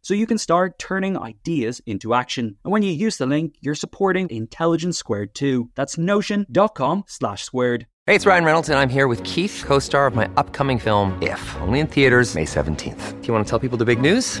So you can start start turning ideas into action. And when you use the link, you're supporting Intelligence Squared too. That's notion.com slash squared. Hey, it's Ryan Reynolds, and I'm here with Keith, co star of my upcoming film, If, only in theaters, May 17th. Do you want to tell people the big news?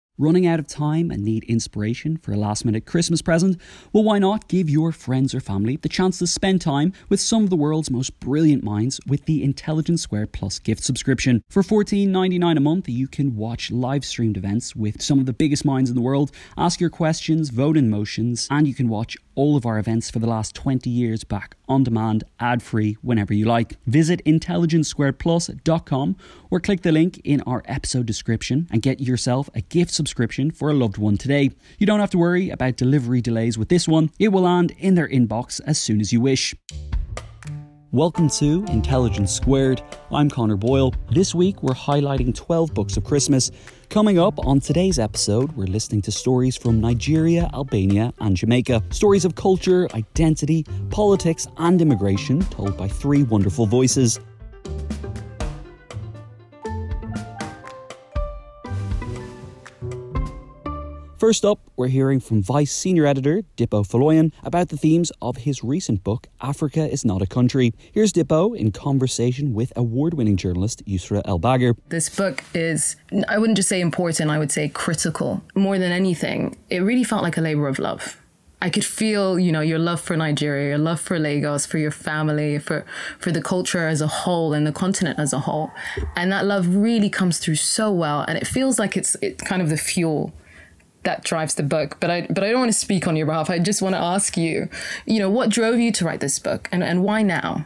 Running out of time and need inspiration for a last minute Christmas present? Well, why not give your friends or family the chance to spend time with some of the world's most brilliant minds with the Intelligence Squared Plus gift subscription? For $14.99 a month, you can watch live streamed events with some of the biggest minds in the world, ask your questions, vote in motions, and you can watch all of our events for the last 20 years back on demand, ad free, whenever you like. Visit intelligencesquaredplus.com or click the link in our episode description and get yourself a gift subscription for a loved one today. You don't have to worry about delivery delays with this one, it will land in their inbox as soon as you wish. Welcome to Intelligence Squared. I'm Connor Boyle. This week we're highlighting 12 books of Christmas. Coming up on today's episode, we're listening to stories from Nigeria, Albania, and Jamaica. Stories of culture, identity, politics, and immigration told by three wonderful voices. First up, we're hearing from Vice Senior Editor Dipo Faloyin about the themes of his recent book, Africa is Not a Country. Here's Dipo in conversation with award winning journalist Yousra Elbagir. This book is, I wouldn't just say important, I would say critical. More than anything, it really felt like a labor of love. I could feel, you know, your love for Nigeria, your love for Lagos, for your family, for for the culture as a whole and the continent as a whole. And that love really comes through so well and it feels like it's it's kind of the fuel that drives the book. But I but I don't want to speak on your behalf. I just want to ask you, you know, what drove you to write this book and, and why now?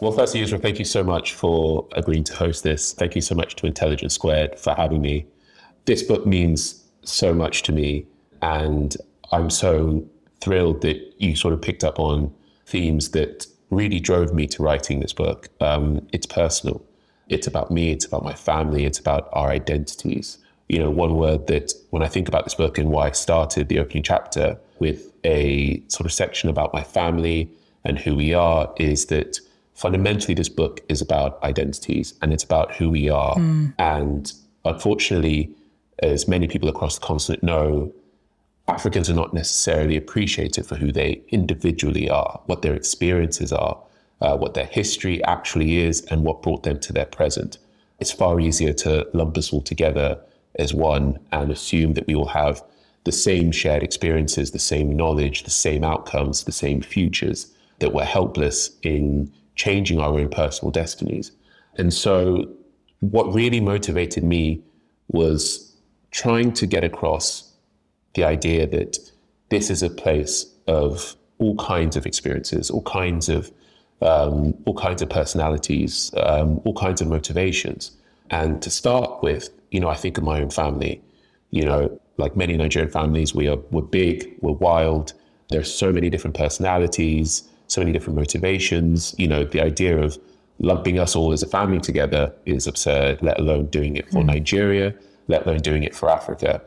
Well, firstly, Yousra, thank you so much for agreeing to host this. Thank you so much to Intelligence Squared for having me. This book means so much to me, and I'm so thrilled that you sort of picked up on themes that really drove me to writing this book. Um, it's personal. It's about me. It's about my family. It's about our identities you know, one word that when I think about this book and why I started the opening chapter with a sort of section about my family and who we are is that fundamentally this book is about identities and it's about who we are. Mm. And unfortunately, as many people across the continent know, Africans are not necessarily appreciated for who they individually are, what their experiences are, uh, what their history actually is, and what brought them to their present. It's far easier to lump us all together as one and assume that we will have the same shared experiences, the same knowledge, the same outcomes, the same futures, that we're helpless in changing our own personal destinies. And so, what really motivated me was trying to get across the idea that this is a place of all kinds of experiences, all kinds of um, all kinds of personalities, um, all kinds of motivations. And to start with, you know, I think of my own family. You know, like many Nigerian families, we are we're big, we're wild. There's so many different personalities, so many different motivations. You know, the idea of lumping us all as a family together is absurd, let alone doing it for mm. Nigeria, let alone doing it for Africa.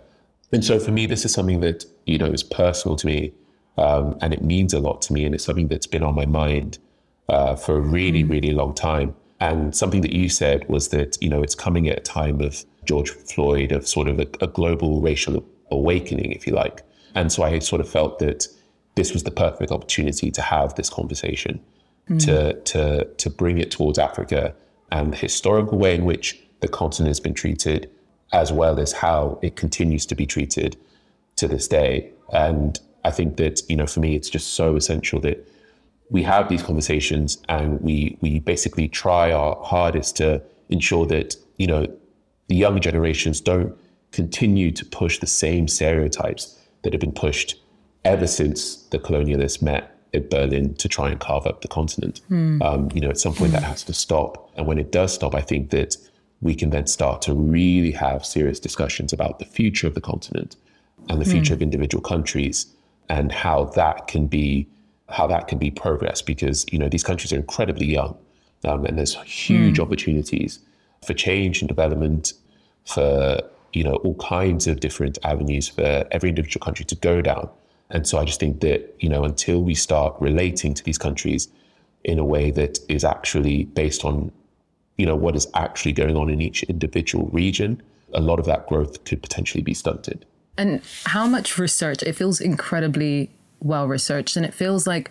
And so for me, this is something that, you know, is personal to me um, and it means a lot to me. And it's something that's been on my mind uh, for a really, mm. really long time. And something that you said was that, you know, it's coming at a time of George Floyd, of sort of a, a global racial awakening, if you like. And so I sort of felt that this was the perfect opportunity to have this conversation, mm. to, to, to bring it towards Africa and the historical way in which the continent has been treated, as well as how it continues to be treated to this day. And I think that, you know, for me, it's just so essential that we have these conversations and we we basically try our hardest to ensure that, you know, the younger generations don't continue to push the same stereotypes that have been pushed ever since the colonialists met at Berlin to try and carve up the continent. Mm. Um, you know, at some point mm. that has to stop. And when it does stop, I think that we can then start to really have serious discussions about the future of the continent and the hmm. future mm. of individual countries and how that can be how that can be progressed because you know these countries are incredibly young um, and there's huge mm. opportunities for change and development for you know all kinds of different avenues for every individual country to go down and so i just think that you know until we start relating to these countries in a way that is actually based on you know what is actually going on in each individual region a lot of that growth could potentially be stunted and how much research? It feels incredibly well researched, and it feels like,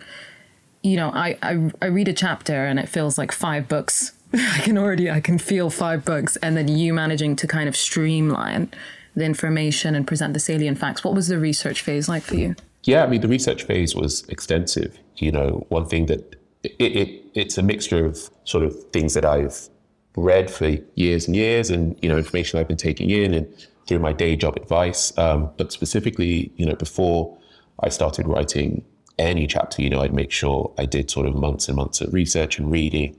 you know, I, I I read a chapter and it feels like five books. I can already I can feel five books, and then you managing to kind of streamline the information and present the salient facts. What was the research phase like for you? Yeah, I mean, the research phase was extensive. You know, one thing that it, it, it's a mixture of sort of things that I've read for years and years, and you know, information I've been taking in, and through my day job advice. Um, but specifically, you know, before I started writing any chapter, you know, I'd make sure I did sort of months and months of research and reading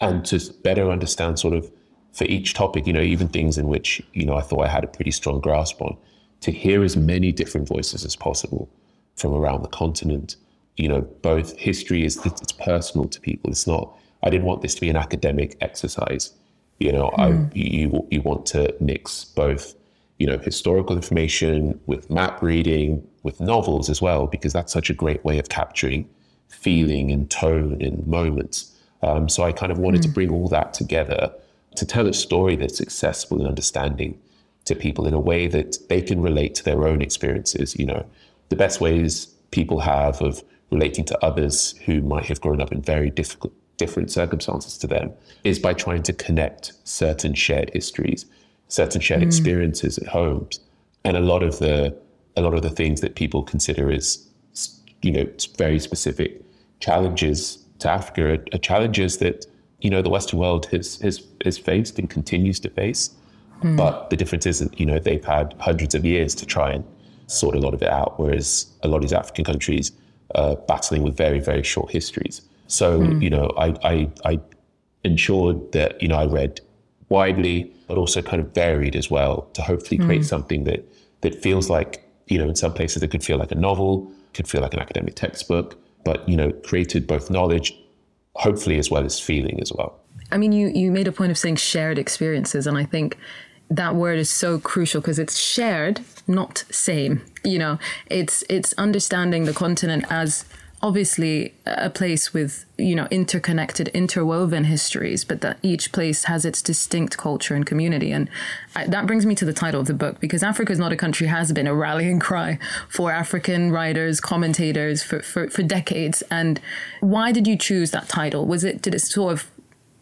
and to better understand sort of for each topic, you know, even things in which, you know, I thought I had a pretty strong grasp on, to hear as many different voices as possible from around the continent. You know, both history is it's personal to people. It's not I didn't want this to be an academic exercise. You know, mm. I hmm. you you want to mix both you know, historical information, with map reading, with novels as well, because that's such a great way of capturing feeling and tone and moments. Um, so I kind of wanted mm. to bring all that together to tell a story that's accessible and understanding to people in a way that they can relate to their own experiences. You know, the best ways people have of relating to others who might have grown up in very difficult, different circumstances to them is by trying to connect certain shared histories certain shared mm. experiences at homes, and a lot of the a lot of the things that people consider as you know very specific challenges to Africa are, are challenges that you know the Western world has has has faced and continues to face. Mm. But the difference is that you know they've had hundreds of years to try and sort a lot of it out, whereas a lot of these African countries are battling with very very short histories. So mm. you know I, I I ensured that you know I read widely, but also kind of varied as well to hopefully create mm. something that that feels like, you know, in some places it could feel like a novel, could feel like an academic textbook, but you know, created both knowledge, hopefully as well as feeling as well. I mean, you you made a point of saying shared experiences, and I think that word is so crucial because it's shared, not same. You know, it's it's understanding the continent as obviously a place with you know interconnected interwoven histories but that each place has its distinct culture and community. And I, that brings me to the title of the book because africa is not a country has been a rallying cry for african writers commentators for, for, for decades. And why did you choose that title? Was it did it sort of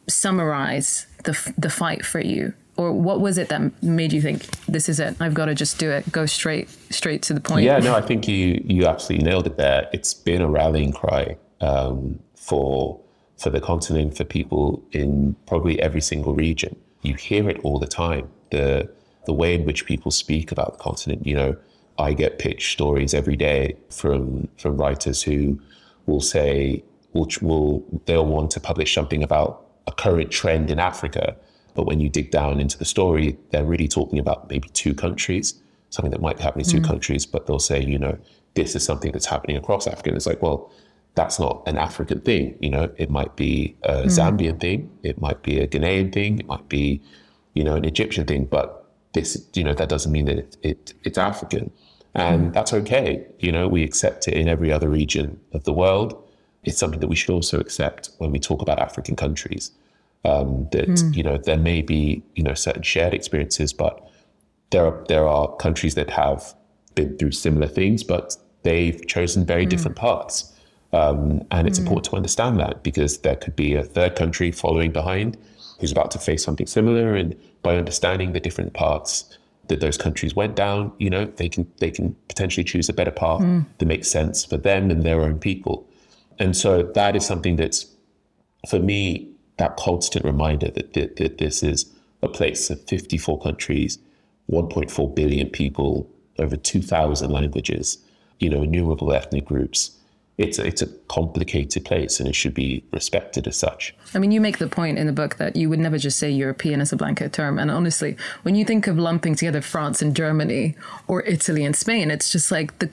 summarize the, the fight for you or what was it that made you think this is it. I've got to just do it. Go straight straight to the point yeah no i think you you absolutely nailed it there. It's been a rallying cry um, for for the continent for people in probably every single region. You hear it all the time. The the way in which people speak about the continent you know i get pitched stories every day from from writers who will say will, will they'll want to publish something about a current trend in africa but when you dig down into the story, they're really talking about maybe two countries, something that might be happening in mm. two countries, but they'll say, you know, this is something that's happening across Africa. And it's like, well, that's not an African thing. You know, it might be a mm. Zambian thing, it might be a Ghanaian thing, it might be, you know, an Egyptian thing, but this, you know, that doesn't mean that it, it it's African. And mm. that's okay. You know, we accept it in every other region of the world. It's something that we should also accept when we talk about African countries. Um, that Hmm. you know there may be you know certain shared experiences, but there are there are countries that have been through similar things, but they've chosen very different paths. Um, and it's important to understand that because there could be a third country following behind who's about to face something similar. And by understanding the different paths that those countries went down, you know, they can they can potentially choose a better path that makes sense for them and their own people. And so that is something that's for me that constant reminder that, that, that this is a place of 54 countries, 1.4 billion people, over 2,000 languages, you know, innumerable ethnic groups. It's a, it's a complicated place and it should be respected as such. I mean, you make the point in the book that you would never just say European as a blanket term. And honestly, when you think of lumping together France and Germany or Italy and Spain, it's just like the,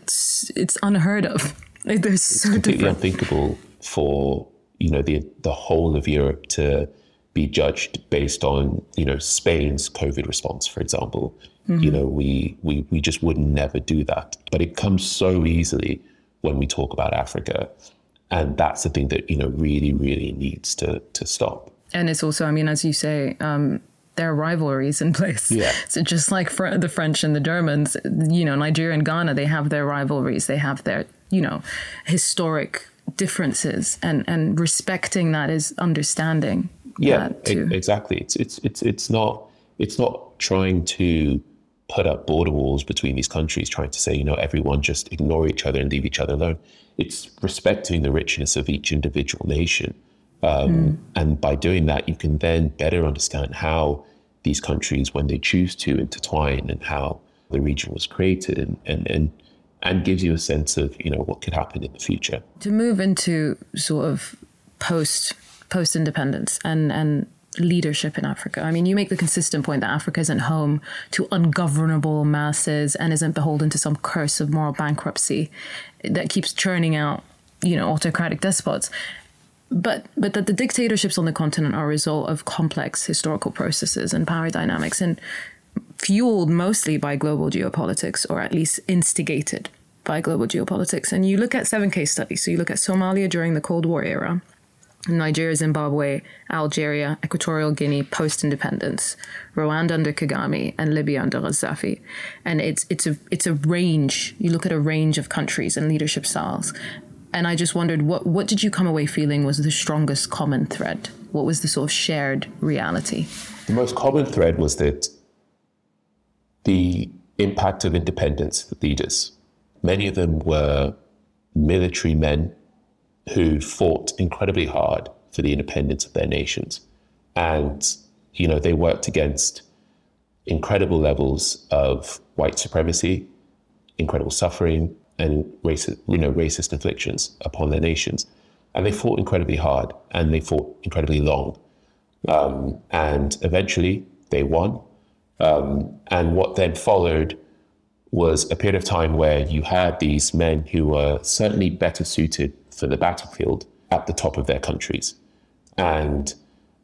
it's unheard of. Like, They're so completely different. unthinkable for you know the the whole of Europe to be judged based on you know Spain's COVID response, for example. You know, we we we just would never do that. But it comes so easily when we talk about Africa, and that's the thing that you know really really needs to to stop. And it's also, I mean, as you say, um, there are rivalries in place. Yeah. So just like for the French and the Germans, you know, Nigeria and Ghana, they have their rivalries. They have their, you know, historic differences, and and respecting that is understanding. Yeah, that too. exactly. It's it's it's it's not it's not trying to put up border walls between these countries, trying to say you know everyone just ignore each other and leave each other alone. It's respecting the richness of each individual nation, um, and by doing that, you can then better understand how these countries, when they choose to intertwine, and how the region was created, and and and and gives you a sense of you know what could happen in the future. to move into sort of post post independence and and leadership in Africa. I mean, you make the consistent point that Africa isn't home to ungovernable masses and isn't beholden to some curse of moral bankruptcy that keeps churning out, you know, autocratic despots. But but that the dictatorships on the continent are a result of complex historical processes and power dynamics and fueled mostly by global geopolitics, or at least instigated by global geopolitics. And you look at seven case studies. So you look at Somalia during the Cold War era, Nigeria, Zimbabwe, Algeria, Equatorial Guinea post independence, Rwanda under Kagame, and Libya under Gaddafi. And it's it's a it's a range. You look at a range of countries and leadership styles. And I just wondered what what did you come away feeling was the strongest common thread? What was the sort of shared reality? The most common thread was that the impact of independence leaders, many of them were military men who fought incredibly hard for the independence of their nations. And, you know, they worked against incredible levels of white supremacy, incredible suffering, and racist, you know, racist afflictions upon their nations. And they fought incredibly hard and they fought incredibly long. Um, and eventually they won. Um, and what then followed was a period of time where you had these men who were certainly better suited for the battlefield at the top of their countries. And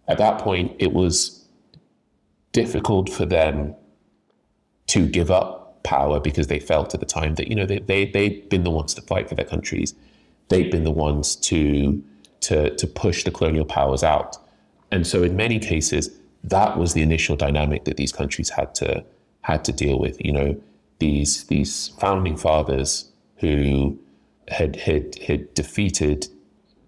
at that point, it was difficult for them to give up power because they felt at the time that, you know, they, they, they'd been the ones to fight for their countries. They'd been the ones to, to, to push the colonial powers out. And so in many cases, that was the initial dynamic that these countries had to had to deal with. You know, these these founding fathers who had had had defeated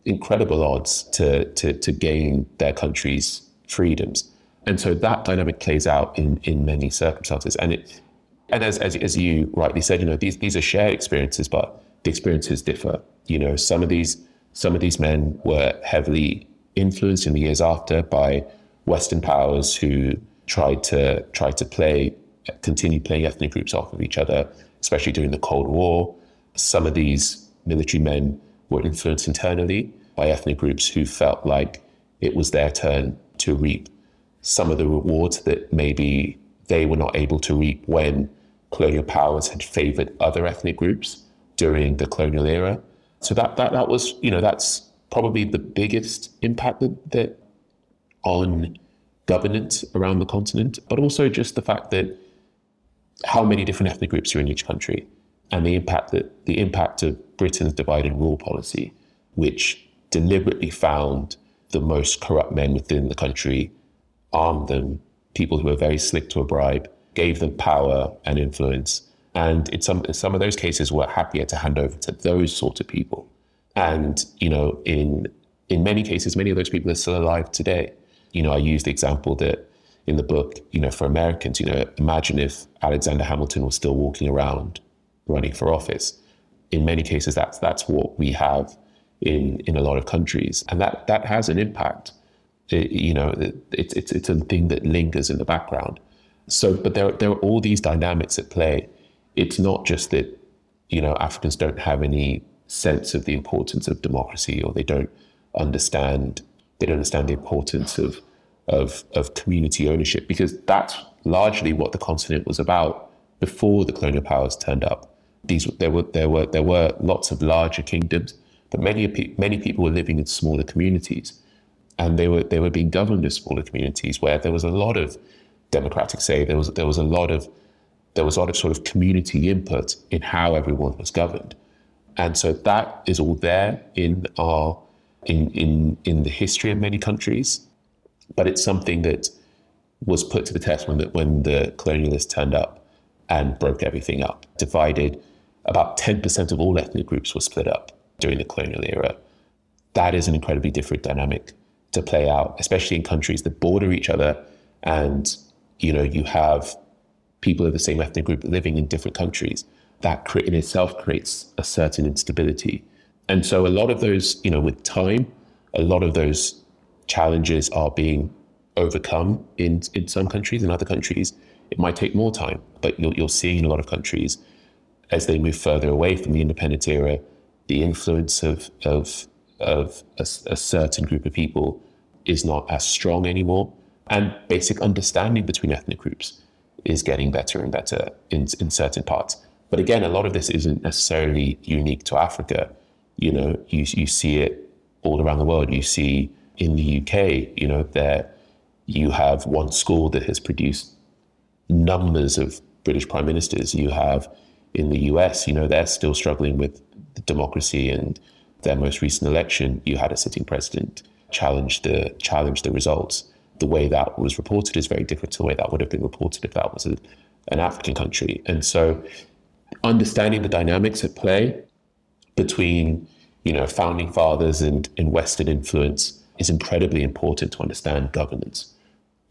incredible odds to to to gain their country's freedoms. And so that dynamic plays out in in many circumstances. And it and as as, as you rightly said, you know, these these are shared experiences, but the experiences differ. You know, some of these some of these men were heavily influenced in the years after by Western powers who tried to tried to play continue playing ethnic groups off of each other, especially during the Cold War. Some of these military men were influenced internally by ethnic groups who felt like it was their turn to reap some of the rewards that maybe they were not able to reap when colonial powers had favored other ethnic groups during the colonial era. So that that that was, you know, that's probably the biggest impact that, that on governance around the continent, but also just the fact that how many different ethnic groups are in each country and the impact that the impact of Britain's divide and rule policy, which deliberately found the most corrupt men within the country, armed them, people who were very slick to a bribe, gave them power and influence. And in some, in some of those cases, were happier to hand over to those sort of people. And, you know, in, in many cases, many of those people are still alive today. You know, I use the example that in the book, you know, for Americans, you know, imagine if Alexander Hamilton was still walking around running for office. In many cases, that's, that's what we have in in a lot of countries, and that that has an impact. It, you know, it, it's it's it's a thing that lingers in the background. So, but there there are all these dynamics at play. It's not just that you know Africans don't have any sense of the importance of democracy, or they don't understand they don't understand the importance of of of community ownership, because that's largely what the continent was about before the colonial powers turned up. These there were there were there were lots of larger kingdoms but many many people were living in smaller communities, and they were they were being governed as smaller communities where there was a lot of democratic say. There was there was a lot of there was a lot of sort of community input in how everyone was governed, and so that is all there in our in in in the history of many countries, but it's something that was put to the test when the, when the colonialists turned up and broke everything up, divided. About 10% of all ethnic groups were split up during the colonial era. That is an incredibly different dynamic to play out, especially in countries that border each other and you know you have people of the same ethnic group living in different countries. That in itself creates a certain instability. And so a lot of those, you know, with time, a lot of those challenges are being overcome in, in some countries. In other countries, it might take more time. But you're, you're seeing in a lot of countries, as they move further away from the independence era, the influence of of of a, a, certain group of people is not as strong anymore, and basic understanding between ethnic groups is getting better and better in in certain parts. But again, a lot of this isn't necessarily unique to Africa. You know, you you see it all around the world. You see in the UK, you know, there you have one school that has produced numbers of British prime ministers. You have in the US, you know, they're still struggling with democracy and their most recent election, you had a sitting president challenge the challenge the results. The way that was reported is very different to the way that would have been reported if that was a, an African country. And so, understanding the dynamics at play between you know founding fathers and, and Western influence is incredibly important to understand governance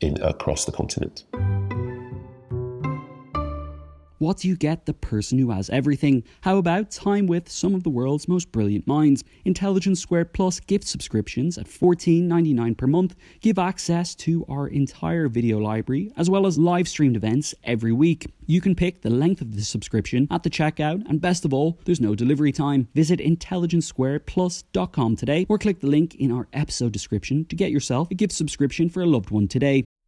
in across the continent. What do you get? The person who has everything. How about time with some of the world's most brilliant minds? Intelligence Squared Plus gift subscriptions at $14.99 per month give access to our entire video library as well as live streamed events every week. You can pick the length of the subscription at the checkout, and best of all, there's no delivery time. Visit intelligencesquaredplus.com today or click the link in our episode description to get yourself a gift subscription for a loved one today.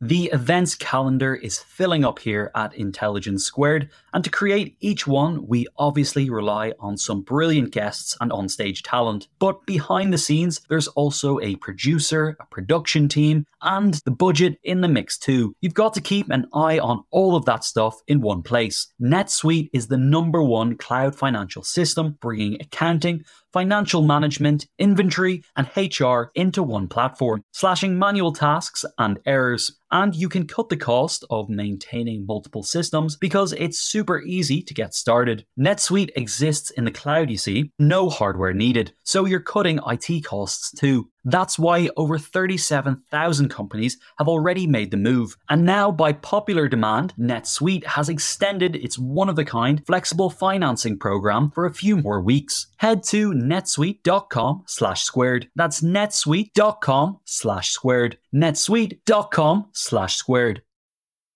The events calendar is filling up here at Intelligence Squared, and to create each one, we obviously rely on some brilliant guests and onstage talent. But behind the scenes, there's also a producer, a production team, and the budget in the mix too. You've got to keep an eye on all of that stuff in one place. NetSuite is the number one cloud financial system, bringing accounting, financial management, inventory, and HR into one platform, slashing manual tasks and errors. And you can cut the cost of maintaining multiple systems because it's super super easy to get started. NetSuite exists in the cloud, you see, no hardware needed, so you're cutting IT costs too. That's why over 37,000 companies have already made the move. And now, by popular demand, NetSuite has extended its one of a kind flexible financing program for a few more weeks. Head to netsuite.com slash squared. That's netsuite.com slash squared. netsuite.com slash squared.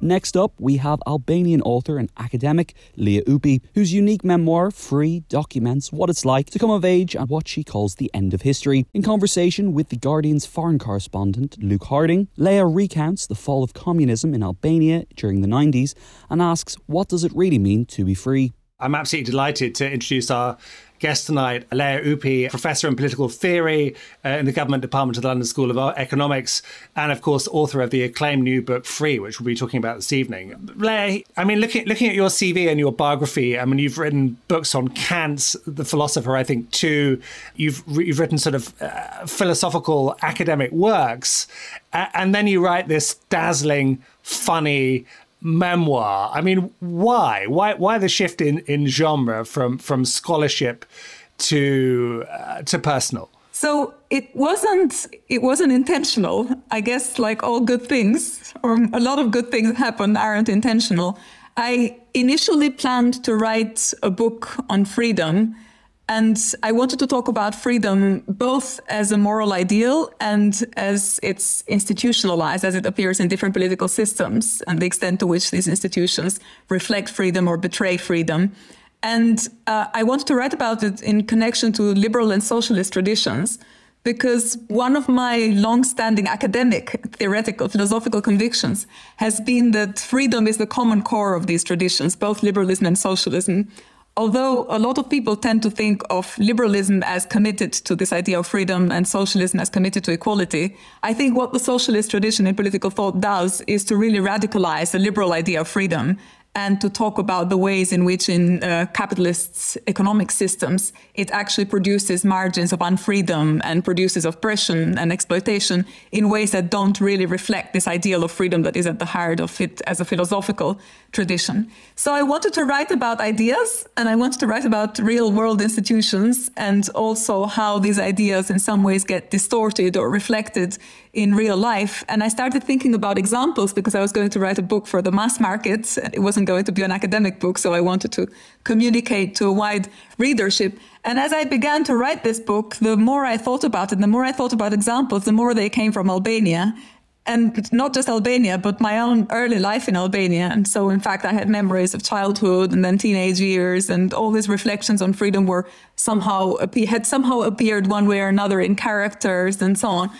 Next up, we have Albanian author and academic Lea Ypi, whose unique memoir, Free, documents what it's like to come of age and what she calls the end of history. In conversation with The Guardian's foreign correspondent, Luke Harding, Leah recounts the fall of communism in Albania during the 90s and asks what does it really mean to be free? I'm absolutely delighted to introduce our guest tonight, Lea Ypi, professor in political theory uh, in the government department of the London School of Economics, and of course, author of the acclaimed new book Free, which we'll be talking about this evening. Leah, I mean, looking looking at your CV and your biography, I mean, you've written books on Kant, the philosopher, I think, too. You've you've written sort of uh, philosophical academic works, uh, and then you write this dazzling, funny memoir. I mean, why? Why? Why the shift in, in genre from from scholarship to uh, to personal? So it wasn't it wasn't intentional. I guess like all good things, or a lot of good things happen aren't intentional. I initially planned to write a book on freedom and I wanted to talk about freedom both as a moral ideal and as it's institutionalized, as it appears in different political systems, and the extent to which these institutions reflect freedom or betray freedom. And uh, I wanted to write about it in connection to liberal and socialist traditions, because one of my long-standing academic, theoretical, philosophical convictions has been that freedom is the common core of these traditions, both liberalism and socialism although a lot of people tend to think of liberalism as committed to this idea of freedom and socialism as committed to equality, I think what the socialist tradition in political thought does is to really radicalize the liberal idea of freedom and to talk about the ways in which in uh, capitalist economic systems it actually produces margins of unfreedom and produces oppression and exploitation in ways that don't really reflect this ideal of freedom that is at the heart of it as a philosophical tradition. So I wanted to write about ideas and I wanted to write about real world institutions and also how these ideas in some ways get distorted or reflected in real life. And I started thinking about examples because I was going to write a book for the mass market. It wasn't going to be an academic book, so I wanted to communicate to a wide readership. And as I began to write this book, the more I thought about it, the more I thought about examples, the more they came from Albania. And not just Albania, but my own early life in Albania. And so, in fact, I had memories of childhood and then teenage years, and all these reflections on freedom were somehow had somehow appeared one way or another in characters and so on.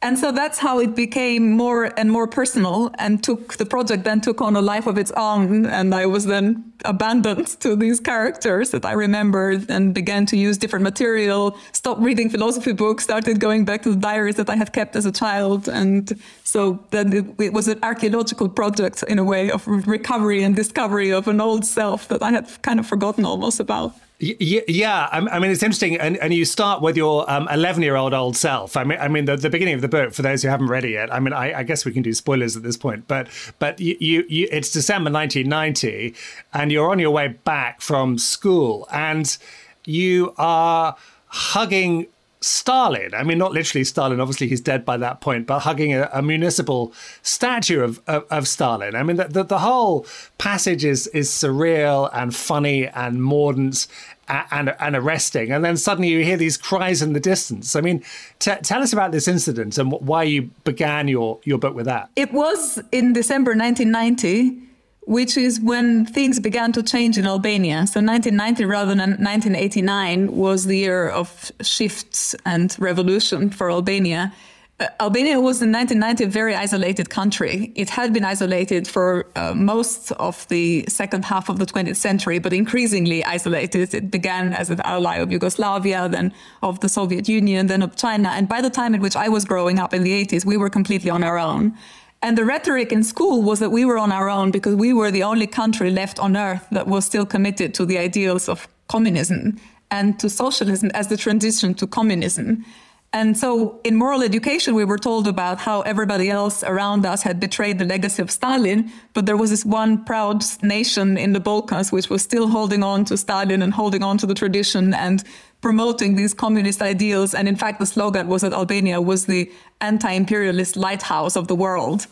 And so that's how it became more and more personal and took the project then took on a life of its own. And I was then abandoned to these characters that I remembered and began to use different material, stopped reading philosophy books, started going back to the diaries that I had kept as a child. And so then it, it was an archaeological project in a way of recovery and discovery of an old self that I had kind of forgotten almost about. Yeah, I mean it's interesting, and, and you start with your eleven-year-old um, old self. I mean, I mean the, the beginning of the book for those who haven't read it yet. I mean, I, I guess we can do spoilers at this point, but but you, you, you, it's December 1990, and you're on your way back from school, and you are hugging Stalin. I mean, not literally Stalin. Obviously, he's dead by that point, but hugging a, a municipal statue of, of, of, Stalin. I mean, the, the, the, whole passage is is surreal and funny and mordant and, and, arresting. And then suddenly you hear these cries in the distance. I mean, t- tell us about this incident and why you began your your book with that. It was in December 1990 which is when things began to change in Albania. So 1990 rather than 1989 was the year of shifts and revolution for Albania. uh, Albania was in 1990 a very isolated country. It had been isolated for uh, most of the second half of the 20th century, but increasingly isolated. It began as an ally of Yugoslavia, then of the Soviet Union, then of China. And by the time in which I was growing up in the 80s, we were completely on our own. And the rhetoric in school was that we were on our own because we were the only country left on earth that was still committed to the ideals of communism and to socialism as the transition to communism. And so in moral education, we were told about how everybody else around us had betrayed the legacy of Stalin, but there was this one proud nation in the Balkans which was still holding on to Stalin and holding on to the tradition and promoting these communist ideals. And in fact, the slogan was that Albania was the anti-imperialist lighthouse of the world.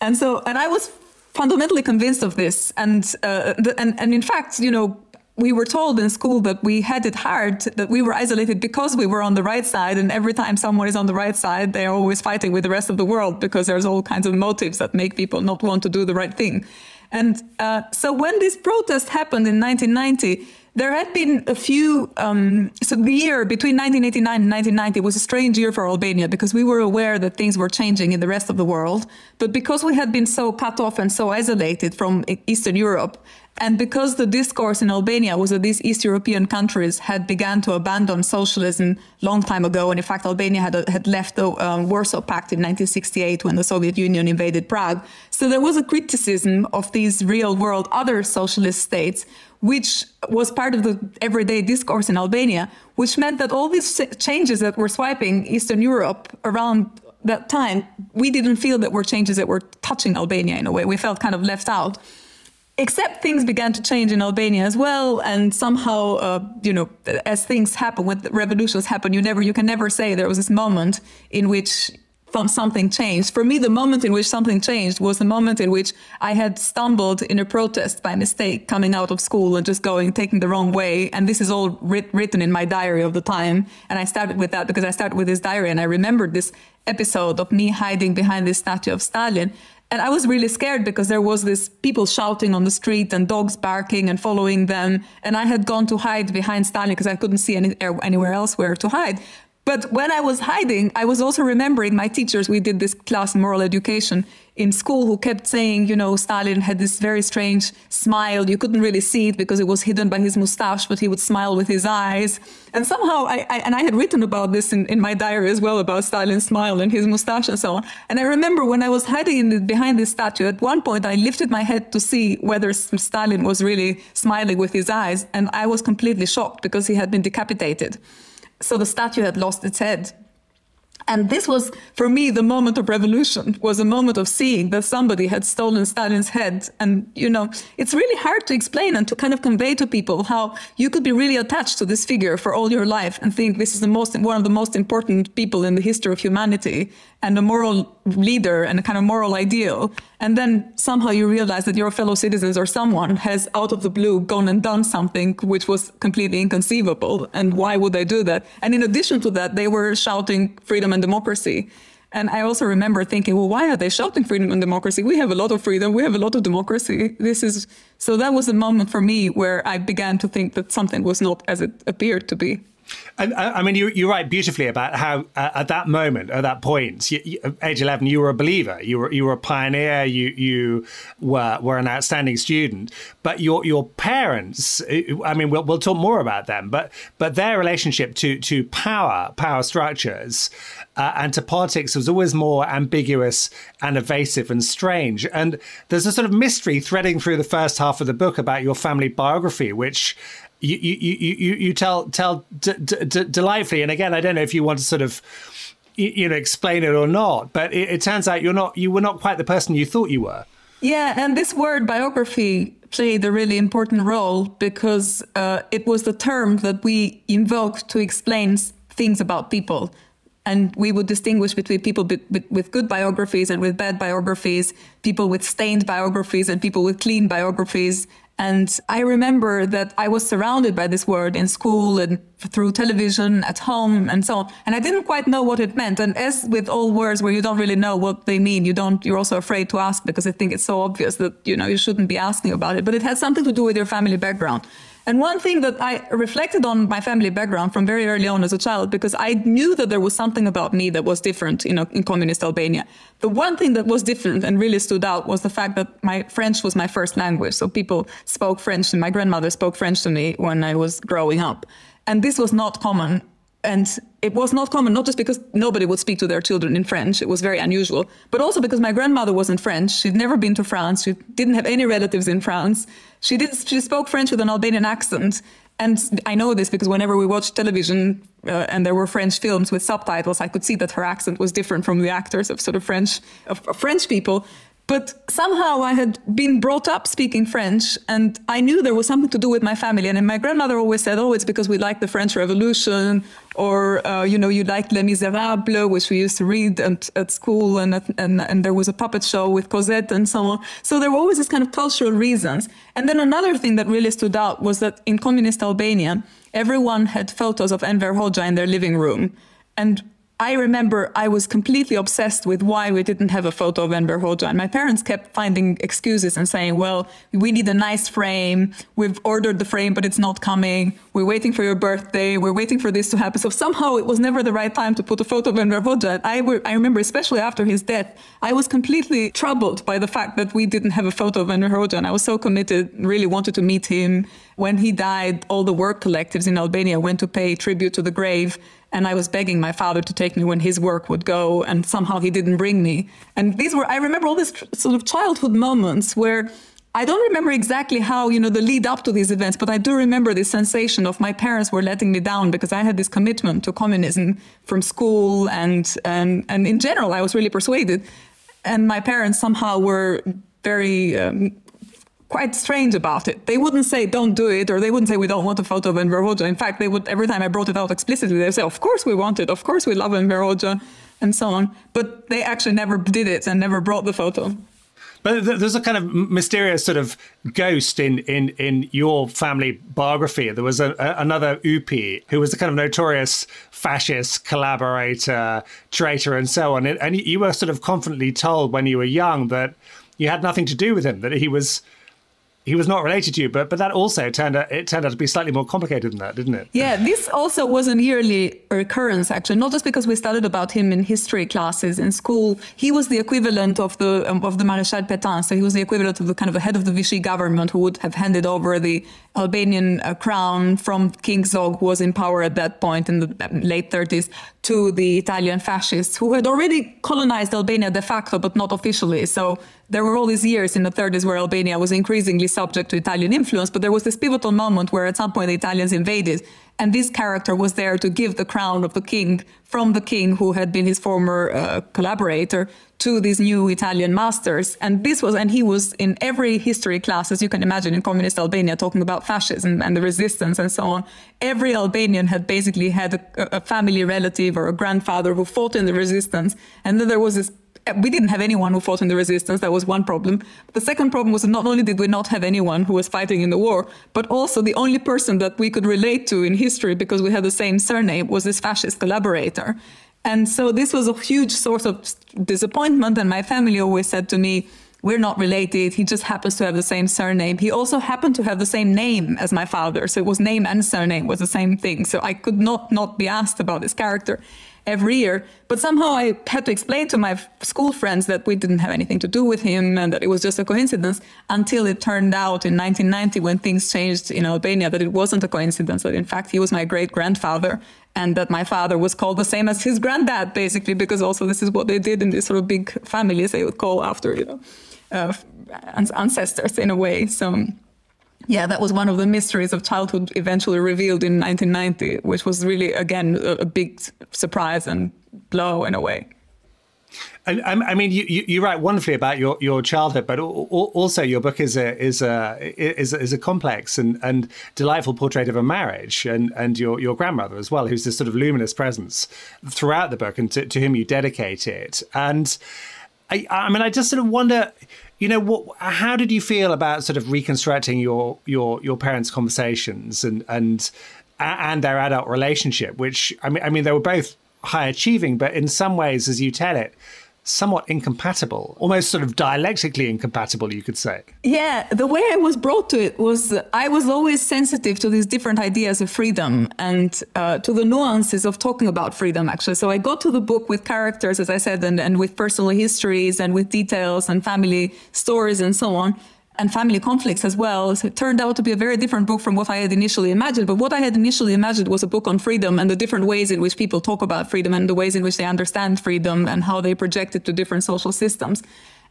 And so, and I was fundamentally convinced of this. And, uh, and, and in fact, you know, we were told in school that we had it hard, that we were isolated because we were on the right side. And every time someone is on the right side, they're always fighting with the rest of the world because there's all kinds of motives that make people not want to do the right thing. And uh, so when this protest happened in 1990, there had been a few. Um, so the year between 1989 and 1990 was a strange year for Albania because we were aware that things were changing in the rest of the world. But because we had been so cut off and so isolated from Eastern Europe, and because the discourse in Albania was that these East European countries had begun to abandon socialism long time ago, and in fact Albania had, had left the um, Warsaw Pact in 1968 when the Soviet Union invaded Prague. So there was a criticism of these real world other socialist states, which was part of the everyday discourse in Albania, which meant that all these changes that were swiping Eastern Europe around that time, we didn't feel that were changes that were touching Albania in a way. We felt kind of left out except things began to change in Albania as well. And somehow, uh, you know, as things happen, when revolutions happen, you never, you can never say there was this moment in which something changed. For me, the moment in which something changed was the moment in which I had stumbled in a protest by mistake coming out of school and just going, taking the wrong way. And this is all writ- written in my diary of the time. And I started with that because I started with this diary and I remembered this episode of me hiding behind this statue of Stalin and I was really scared because there was this people shouting on the street and dogs barking and following them. And I had gone to hide behind Stalin because I couldn't see any, anywhere else where to hide. But when I was hiding, I was also remembering my teachers. We did this class in moral education in school who kept saying, you know, Stalin had this very strange smile. You couldn't really see it because it was hidden by his mustache, but he would smile with his eyes. And somehow, I, I and I had written about this in, in my diary as well about Stalin's smile and his mustache and so on. And I remember when I was hiding the, behind this statue, at one point I lifted my head to see whether Stalin was really smiling with his eyes. And I was completely shocked because he had been decapitated. So the statue had lost its head. And this was, for me, the moment of revolution, was a moment of seeing that somebody had stolen Stalin's head. And, you know, it's really hard to explain and to kind of convey to people how you could be really attached to this figure for all your life and think this is the most, one of the most important people in the history of humanity and a moral leader and a kind of moral ideal. And then somehow you realize that your fellow citizens or someone has out of the blue gone and done something which was completely inconceivable. And why would they do that? And in addition to that, they were shouting freedom and democracy. And I also remember thinking, well, why are they shouting freedom and democracy? We have a lot of freedom. We have a lot of democracy. This is so that was a moment for me where I began to think that something was not as it appeared to be. And I mean, you, you write beautifully about how uh, at that moment, at that point, you, you, age eleven, you were a believer. You were you were a pioneer. You you were were an outstanding student. But your your parents, uh, I mean, we'll, we'll talk more about them. But but their relationship to to power, power structures, uh, and to politics was always more ambiguous and evasive and strange. And there's a sort of mystery threading through the first half of the book about your family biography, which you you you you tell tell d- d- d- delightfully. And again, I don't know if you want to sort of you know explain it or not, but it, it turns out you're not you were not quite the person you thought you were. Yeah, and this word biography played a really important role because uh, it was the term that we invoked to explain things about people. And we would distinguish between people with good biographies and with bad biographies, people with stained biographies and people with clean biographies, and I remember that I was surrounded by this word in school and through television, at home, and so on. And I didn't quite know what it meant. And as with all words where you don't really know what they mean, you don't, you're also afraid to ask because I think it's so obvious that, you know, you shouldn't be asking about it. But it had something to do with your family background. And one thing that I reflected on my family background from very early on as a child, because I knew that there was something about me that was different, in communist Albania. The one thing that was different and really stood out was the fact that my French was my first language. So people spoke French, and my grandmother spoke French to me when I was growing up. And this was not common and it was not common, not just because nobody would speak to their children in French, it was very unusual, but also because my grandmother wasn't French. She'd never been to France. She didn't have any relatives in France. She, did, she spoke French with an Albanian accent. And I know this because whenever we watched television uh, and there were French films with subtitles, I could see that her accent was different from the actors of sort of French, of, of French people. But somehow I had been brought up speaking French, and I knew there was something to do with my family. And my grandmother always said, "Oh, it's because we like the French Revolution, or uh, you know, you like Les Miserables, which we used to read at, at school, and, and and there was a puppet show with Cosette and so on. So there were always these kind of cultural reasons. And then another thing that really stood out was that in communist Albania, everyone had photos of Enver Hoxha in their living room, and I remember I was completely obsessed with why we didn't have a photo of Enver Hoxha. And my parents kept finding excuses and saying, well, we need a nice frame. We've ordered the frame, but it's not coming. We're waiting for your birthday. We're waiting for this to happen. So somehow it was never the right time to put a photo of Enver Hoxha. I, I remember, especially after his death, I was completely troubled by the fact that we didn't have a photo of Enver Hoxha. And I was so committed, really wanted to meet him. When he died, all the work collectives in Albania went to pay tribute to the grave. And I was begging my father to take me when his work would go, and somehow he didn't bring me. And these were, I remember all these sort of childhood moments where I don't remember exactly how, you know, the lead up to these events, but I do remember this sensation of my parents were letting me down because I had this commitment to communism from school and, and, and in general, I was really persuaded. And my parents somehow were very um, quite strange about it. They wouldn't say don't do it, or they wouldn't say we don't want a photo of Enver Hoxha. In fact, they would every time I brought it out explicitly, they say, "Of course we want it. Of course we love Enver Hoxha," and so on. But they actually never did it and never brought the photo. But there's a kind of mysterious sort of ghost in in in your family biography. There was a, a, another Ypi who was a kind of notorious fascist collaborator, traitor, and so on. And you were sort of confidently told when you were young that you had nothing to do with him, that he was he was not related to you, but but that also turned out it turned out to be slightly more complicated than that, didn't it? Yeah, this also was a yearly recurrence actually, not just because we studied about him in history classes in school. He was the equivalent of the um, of the Marechal Petain, so he was the equivalent of the kind of the head of the Vichy government who would have handed over the Albanian uh, crown from King Zog, who was in power at that point in the um, late 30s, to the Italian fascists who had already colonized Albania de facto, but not officially. So there were all these years in the 30s where Albania was increasingly subject to Italian influence, but there was this pivotal moment where at some point the Italians invaded, and this character was there to give the crown of the king from the king who had been his former uh, collaborator to these new Italian masters. And this was, and he was in every history class, as you can imagine, in communist Albania, talking about fascism and the resistance and so on. Every Albanian had basically had a, a family relative or a grandfather who fought in the resistance. And then there was this we didn't have anyone who fought in the resistance. That was one problem. The second problem was not only did we not have anyone who was fighting in the war, but also the only person that we could relate to in history because we had the same surname was this fascist collaborator. And so this was a huge source of disappointment. And my family always said to me, we're not related. He just happens to have the same surname. He also happened to have the same name as my father. So it was name and surname was the same thing. So I could not not be asked about this character every year. But somehow I had to explain to my school friends that we didn't have anything to do with him and that it was just a coincidence until it turned out in 1990 when things changed in Albania that it wasn't a coincidence, that in fact he was my great grandfather and that my father was called the same as his granddad, basically, because also this is what they did in these sort of big families. They would call after, you know, uh, ancestors in a way. So yeah, that was one of the mysteries of childhood eventually revealed in 1990, which was really, again, a, a big surprise and blow in a way. I, um, I mean, you, you, write wonderfully about your, your childhood, but also your book is a is a is a, is a complex and, and delightful portrait of a marriage, and, and your, your grandmother as well, who's this sort of luminous presence throughout the book, and to, to whom you dedicate it. And I, I mean, I just sort of wonder, you know, what, how did you feel about sort of reconstructing your your your parents' conversations and and and their adult relationship? Which I mean, I mean, they were both high achieving, but in some ways, as you tell it, somewhat incompatible, almost sort of dialectically incompatible, you could say. Yeah, the way I was brought to it was I was always sensitive to these different ideas of freedom and uh, to the nuances of talking about freedom, actually. So I got to the book with characters, as I said, and, and with personal histories and with details and family stories and so on and family conflicts as well. So it turned out to be a very different book from what I had initially imagined. But what I had initially imagined was a book on freedom and the different ways in which people talk about freedom and the ways in which they understand freedom and how they project it to different social systems.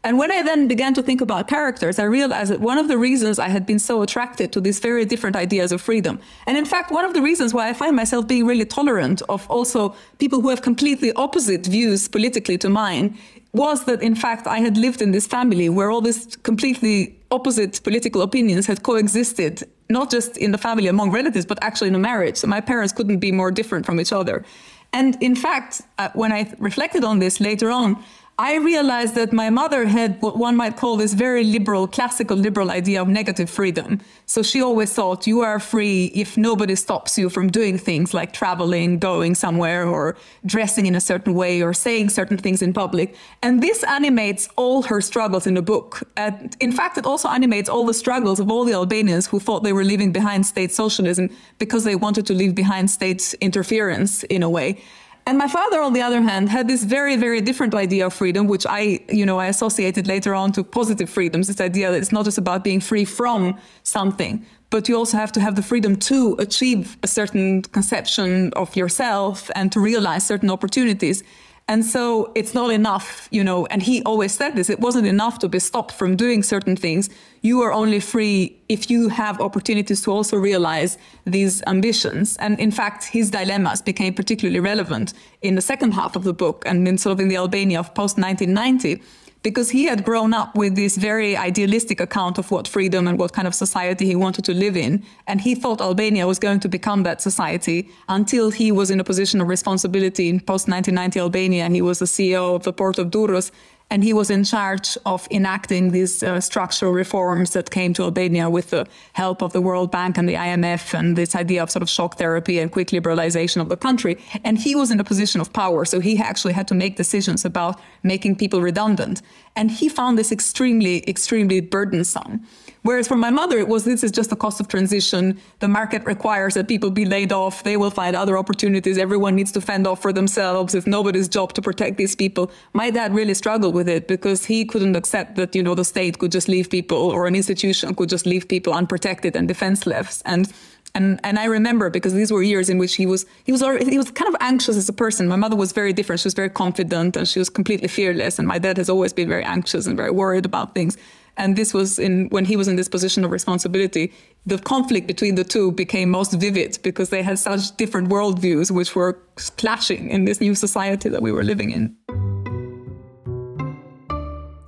And when I then began to think about characters, I realized that one of the reasons I had been so attracted to these very different ideas of freedom, and in fact, one of the reasons why I find myself being really tolerant of also people who have completely opposite views politically to mine, was that in fact I had lived in this family where all these completely opposite political opinions had coexisted, not just in the family among relatives, but actually in a marriage. So my parents couldn't be more different from each other. And in fact, uh, when I reflected on this later on, I realized that my mother had what one might call this very liberal, classical liberal idea of negative freedom. So she always thought you are free if nobody stops you from doing things like traveling, going somewhere, or dressing in a certain way, or saying certain things in public. And this animates all her struggles in the book. And in fact, it also animates all the struggles of all the Albanians who thought they were leaving behind state socialism because they wanted to leave behind state interference in a way. And my father, on the other hand, had this very, very different idea of freedom, which I, you know, I associated later on to positive freedoms. This idea that it's not just about being free from something, but you also have to have the freedom to achieve a certain conception of yourself and to realize certain opportunities. And so it's not enough, you know, and he always said this it wasn't enough to be stopped from doing certain things. You are only free if you have opportunities to also realize these ambitions. And in fact, his dilemmas became particularly relevant in the second half of the book and in sort of in the Albania of post 1990 because he had grown up with this very idealistic account of what freedom and what kind of society he wanted to live in. And he thought Albania was going to become that society until he was in a position of responsibility in post 1990 Albania. And he was the CEO of the port of Durrës and he was in charge of enacting these uh, structural reforms that came to Albania with the help of the World Bank and the IMF and this idea of sort of shock therapy and quick liberalization of the country. And he was in a position of power, so he actually had to make decisions about making people redundant. And he found this extremely, extremely burdensome. Whereas for my mother, it was this is just a cost of transition. The market requires that people be laid off. They will find other opportunities. Everyone needs to fend off for themselves. It's nobody's job to protect these people. My dad really struggled with it because he couldn't accept that, you know, the state could just leave people or an institution could just leave people unprotected and defenseless. And and and I remember because these were years in which he was he was already, he was kind of anxious as a person. My mother was very different. She was very confident and she was completely fearless. And my dad has always been very anxious and very worried about things. And this was in when he was in this position of responsibility, the conflict between the two became most vivid because they had such different worldviews which were clashing in this new society that we were living in.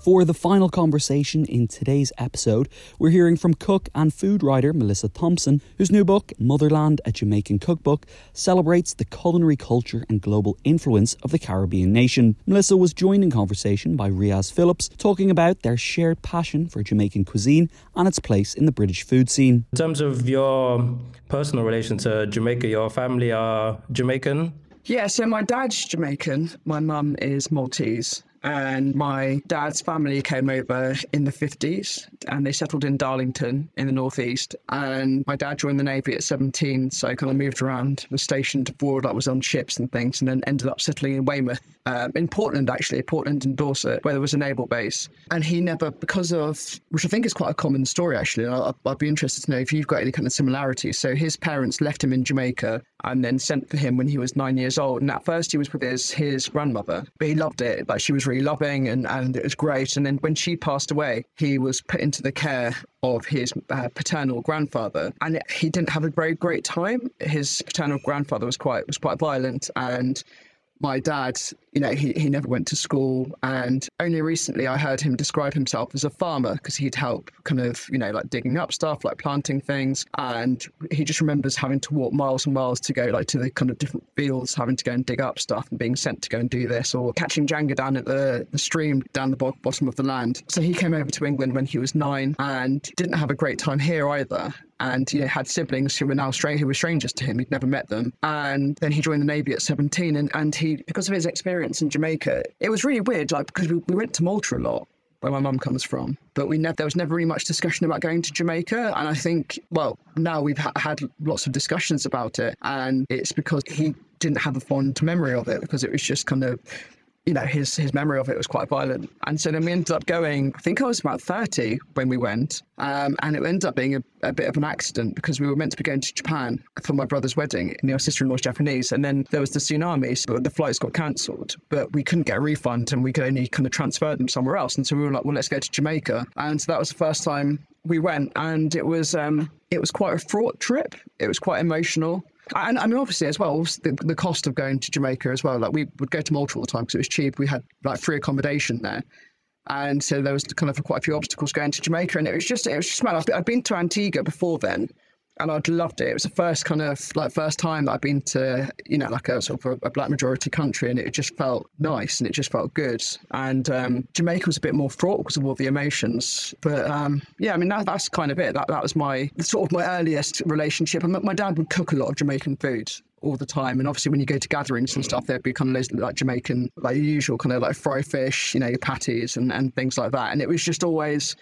For the final conversation in today's episode, we're hearing from cook and food writer Melissa Thompson, whose new book, Motherland, a Jamaican Cookbook, celebrates the culinary culture and global influence of the Caribbean nation. Melissa was joined in conversation by Riaz Phillips, talking about their shared passion for Jamaican cuisine and its place in the British food scene. In terms of your personal relation to Jamaica, your family are Jamaican? Yeah, so my dad's Jamaican, my mum is Maltese and my dad's family came over in the 50s and they settled in Darlington in the northeast. And my dad joined the Navy at 17, so kind of moved around, was stationed abroad, I was on ships and things, and then ended up settling in Weymouth, um, in Portland actually, Portland and Dorset, where there was a naval base. And he never, because of, which I think is quite a common story actually, I'd, I'd be interested to know if you've got any kind of similarities. So his parents left him in Jamaica and then sent for him when he was nine years old. And at first he was with his, his grandmother, but he loved it. Like she was loving and, and it was great. And then when she passed away, he was put into the care of his uh, paternal grandfather, and he didn't have a very great time. His paternal grandfather was quite was quite violent, and my dad, you know, he, he never went to school. And only recently I heard him describe himself as a farmer because he'd help kind of, you know, like digging up stuff, like planting things. And he just remembers having to walk miles and miles to go like to the kind of different fields, having to go and dig up stuff and being sent to go and do this or catching Janga down at the, the stream down the bottom of the land. So he came over to England when he was nine and didn't have a great time here either and you know had siblings who were now straight who were strangers to him. He'd never met them, and then he joined the navy at 17, and and he because of his experience experience in Jamaica, it was really weird, like because we, we went to Malta a lot where my mum comes from. But we ne- there was never really much discussion about going to Jamaica. And I think, well, now we've ha- had lots of discussions about it. And it's because he didn't have a fond memory of it because it was just kind of you know, his his memory of it was quite violent. And so then we ended up going, I think I was about 30 when we went. Um, and it ended up being a, a, bit of an accident because we were meant to be going to Japan for my brother's wedding. And my sister in law's Japanese. And then there was the tsunami, so the flights got cancelled. But we couldn't get a refund and we could only kind of transfer them somewhere else. And so we were like, well, let's go to Jamaica. And so that was the first time we went. And it was, um, it was quite a fraught trip. It was quite emotional. And I mean, obviously, as well, the, the cost of going to Jamaica as well. Like we would go to Malta all the time because it was cheap. We had like free accommodation there. And so there was kind of quite a few obstacles going to Jamaica. And it was just, it was just mad. I'd been to Antigua before then and I'd loved it. It was the first kind of like first time that I'd been to, you know, like a sort of a, a black majority country, and it just felt nice and it just felt good. And um, Jamaica was a bit more fraught because of all the emotions, but um, yeah, I mean that, that's kind of it. That that was my sort of my earliest relationship. And my dad would cook a lot of Jamaican food all the time. And obviously, when you go to gatherings and stuff, there'd be kind of those like Jamaican, like usual kind of like fry fish, you know, patties and, and things like that. And it was just always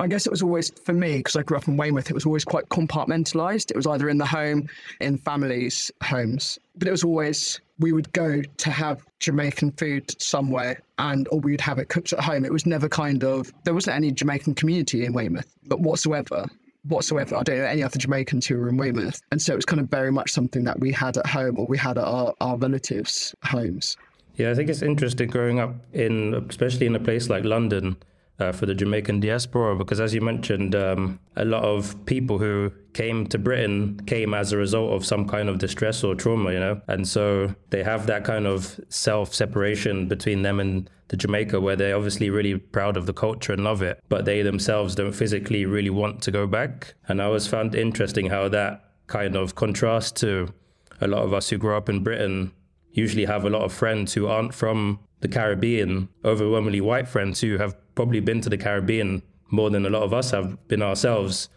I guess it was always for me because I grew up in Weymouth. It was always quite compartmentalized. It was either in the home, in families' homes, but it was always we would go to have Jamaican food somewhere, and or we would have it cooked at home. It was never kind of there wasn't any Jamaican community in Weymouth, but whatsoever. Whatsoever, I don't know any other Jamaicans who were in Weymouth, and so it was kind of very much something that we had at home or we had at our, our relatives' homes. Yeah, I think it's interesting growing up in, especially in a place like London, uh, for the Jamaican diaspora because, as you mentioned, um, a lot of people who came to Britain came as a result of some kind of distress or trauma, you know, and so they have that kind of self separation between them and the Jamaica where they're obviously really proud of the culture and love it, but they themselves don't physically really want to go back. And I always found interesting how that kind of contrast to a lot of us who grew up in Britain usually have a lot of friends who aren't from the Caribbean, overwhelmingly white friends who have probably been to the Caribbean more than a lot of us have been ourselves.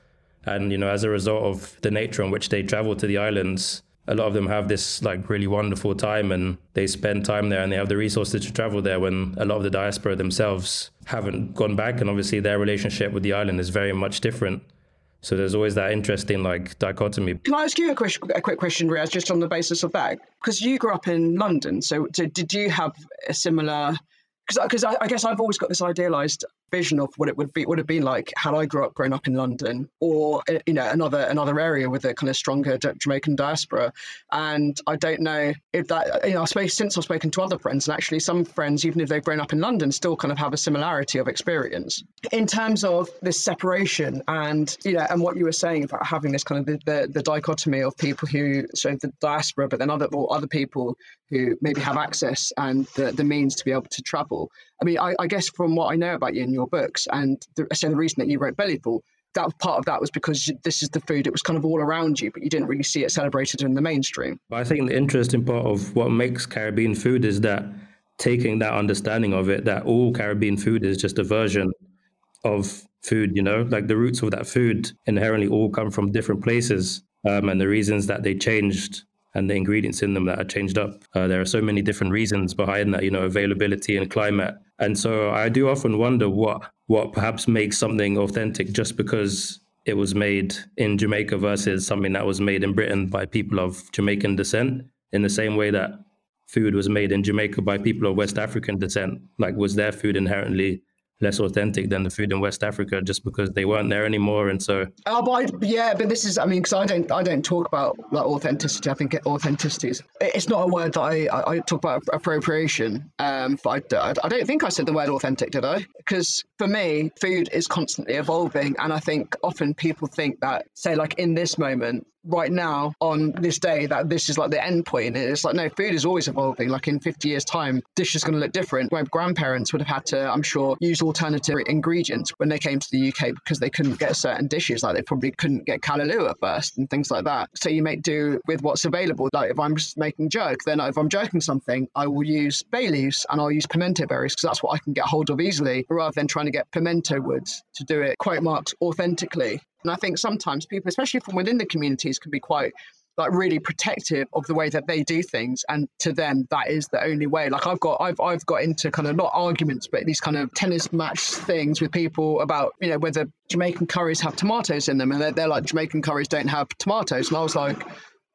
And, you know, as a result of the nature in which they travel to the islands, a lot of them have this like really wonderful time and they spend time there and they have the resources to travel there when a lot of the diaspora themselves haven't gone back. And obviously their relationship with the island is very much different. So there's always that interesting like dichotomy. Can I ask you a, question, a quick question, Riaz, just on the basis of that? Because you grew up in London, so, so did you have a similar because I, I, guess I've always got this idealized vision of what it would be would have been like had I grew up grown up in London or eh, you know another another area with a kind of stronger Jamaican diaspora. And I don't know if that you know I suppose since I've spoken to other friends and actually some friends even if they've grown up in London still kind of have a similarity of experience. In terms of this separation and you know and what you were saying about having this kind of the, the, the dichotomy of people who so the diaspora but then other or other people who maybe have access and the, the means to be able to travel I mean, I, I, guess from what I know about you in your books, and the, so the reason that you wrote Belly Full, that part of that was because this is the food; it was kind of all around you, but you didn't really see it celebrated in the mainstream. I think the interesting part of what makes Caribbean food is that taking that understanding of it, that all Caribbean food is just a version of food. You know, like the roots of that food inherently all come from different places, um, and the reasons that they changed and the ingredients in them that are changed up. Uh, there are so many different reasons behind that, you know, availability and climate. And so I do often wonder what what perhaps makes something authentic just because it was made in Jamaica versus something that was made in Britain by people of Jamaican descent, in the same way that food was made in Jamaica by people of West African descent. Like, was their food inherently less authentic than the food in West Africa just because they weren't there anymore. And so, oh, but I, yeah, but this is, I mean, because I don't, I don't talk about like authenticity. I think authenticity is, it's not a word that I, I, I talk about appropriation. Um, but I, I don't think I said the word authentic, did I? Because for me, food is constantly evolving, and I think often people think that, say, like in this moment, right now on this day that this is like the end point. It's like no, food is always evolving. Like in 50 years' time, dish is going to look different. My grandparents would have had to, I'm sure, use alternative ingredients when they came to the UK because they couldn't get certain dishes. Like they probably couldn't get callaloo at first and things like that. So you make do with what's available. Like if I'm just making jerk, then if I'm jerking something, I will use bay leaves and I'll use pimento berries because that's what I can get hold of easily, rather than trying to get pimento woods to do it quote marks authentically. And I think sometimes people, especially from within the communities, can be quite like really protective of the way that they do things, and to them that is the only way. Like I've got I've I've got into kind of not arguments, but these kind of tennis match things with people about you know whether Jamaican curries have tomatoes in them, and they're, they're like Jamaican curries don't have tomatoes, and I was like.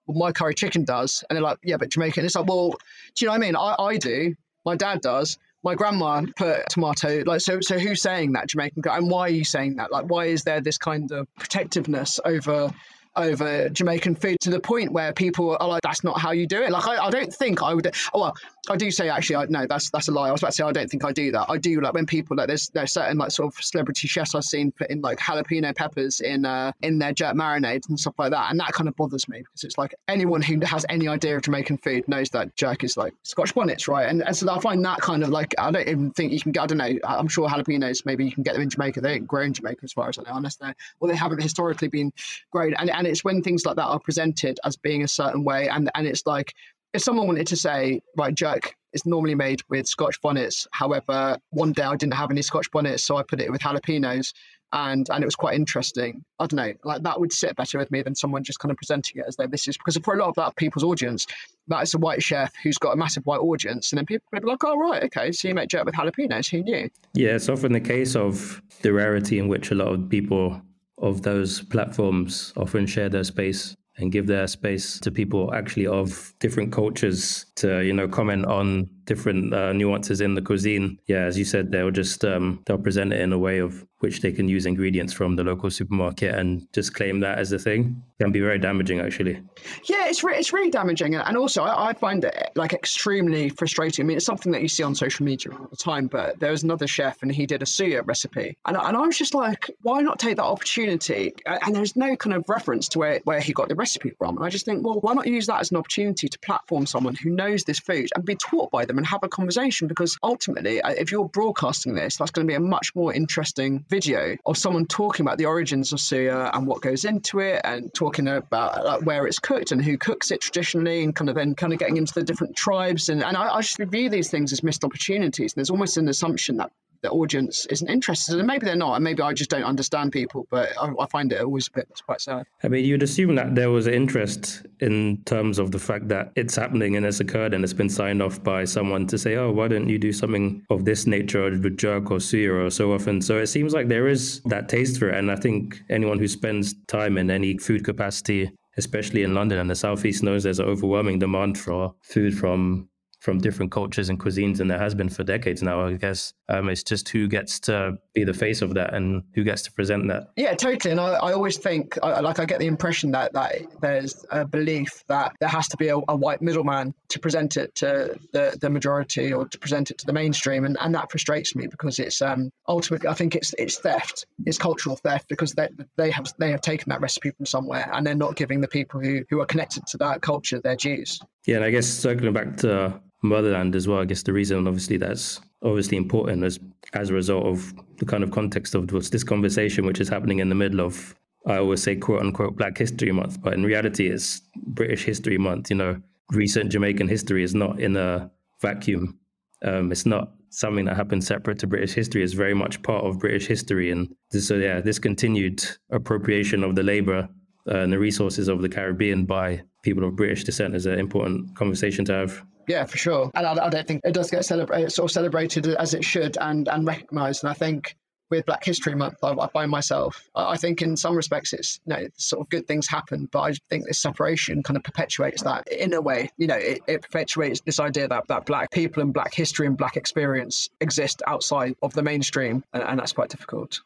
Well, my curry chicken does, and they're like, yeah, but Jamaican. It's like, well, do you know what I mean? I, I do. My dad does my grandma put tomato like so so who's saying that jamaican and why are you saying that like why is there this kind of protectiveness over over Jamaican food to the point where people are like, "That's not how you do it." Like, I, I don't think I would. Well, I do say actually, I, no, that's that's a lie. I was about to say I don't think I do that. I do like when people like there's there's certain like sort of celebrity chefs I've seen putting like jalapeno peppers in uh in their jerk marinades and stuff like that, and that kind of bothers me because it's like anyone who has any idea of Jamaican food knows that jerk is like Scotch bonnets, right? And, and so I find that kind of like I don't even think you can get. I don't know. I'm sure jalapenos maybe you can get them in Jamaica. They ain't grown in Jamaica as far as I know, unless they well they haven't historically been grown. And and it's when things like that are presented as being a certain way, and and it's like if someone wanted to say, right, jerk is normally made with Scotch bonnets. However, one day I didn't have any Scotch bonnets, so I put it with jalapenos, and and it was quite interesting. I don't know, like that would sit better with me than someone just kind of presenting it as though this is because for a lot of that people's audience, that is a white chef who's got a massive white audience, and then people be like, oh right, okay, so you make jerk with jalapenos, who knew? Yeah, it's often the case of the rarity in which a lot of people of those platforms often share their space and give their space to people actually of different cultures to you know comment on different uh, nuances in the cuisine. Yeah as you said they'll just um, they'll present it in a way of which they can use ingredients from the local supermarket and just claim that as a thing. It can be very damaging actually. Yeah it's, re- it's really damaging. And also I, I, find it like extremely frustrating. I mean it's something that you see on social media all the time but there was another chef and he did a suya recipe. And, and i was just like why not take that opportunity? And there's no kind of reference to where, where he got the recipe from. And i just think well why not use that as an opportunity to platform someone who knows this food and be taught by them and have a conversation because ultimately, uh, if you're broadcasting this, that's going to be a much more interesting video of someone talking about the origins of suya and what goes into it and talking about where it's cooked and who cooks it traditionally and kind of then kind of getting into the different tribes. And, and I, I just view these things as missed opportunities. And There's almost an assumption that the audience isn't interested, and maybe they're not, and maybe I just don't understand people. But I, I, find it always a bit quite sad. I mean, you'd assume that there was an interest in terms of the fact that it's happening and it's occurred and it's been signed off by someone to say, "Oh, why don't you do something of this nature with jerk or suya or so often?" So it seems like there is that taste for it, and I think anyone who spends time in any food capacity especially in London and the Southeast, knows there's an overwhelming demand for food from from different cultures and cuisines, and there has been for decades now. I guess um, it's just who gets to be the face of that and who gets to present that. Yeah, totally. And I, I always think, I, like, I get the impression that that there's a belief that there has to be a, a, white middleman to present it to the, the majority or to present it to the mainstream, and, and that frustrates me because it's um, ultimately I think it's it's theft, it's cultural theft because they they have they have taken that recipe from somewhere and they're not giving the people who who are connected to that culture their dues. Yeah, and I guess circling back to motherland as well. I guess the reason, obviously, that's obviously important as as a result of the kind of context of this conversation, which is happening in the middle of, I always say, quote unquote, Black History Month, but in reality, it's British History Month. You know, recent Jamaican history is not in a vacuum. Um, it's not something that happened separate to British history. It's very much part of British history, and this, so yeah, this continued appropriation of the labour uh, and the resources of the Caribbean by people of British descent is an important conversation to have. Yeah, for sure. And I, I don't think it does get celebrated, sort of celebrated as it should and, and recognised. And I think with Black History Month, I, I find myself, I think in some respects it's, you know, sort of good things happen, but I think this separation kind of perpetuates that in a way. You know, it, it perpetuates this idea that, that Black people and Black history and Black experience exist outside of the mainstream, and, and that's quite difficult.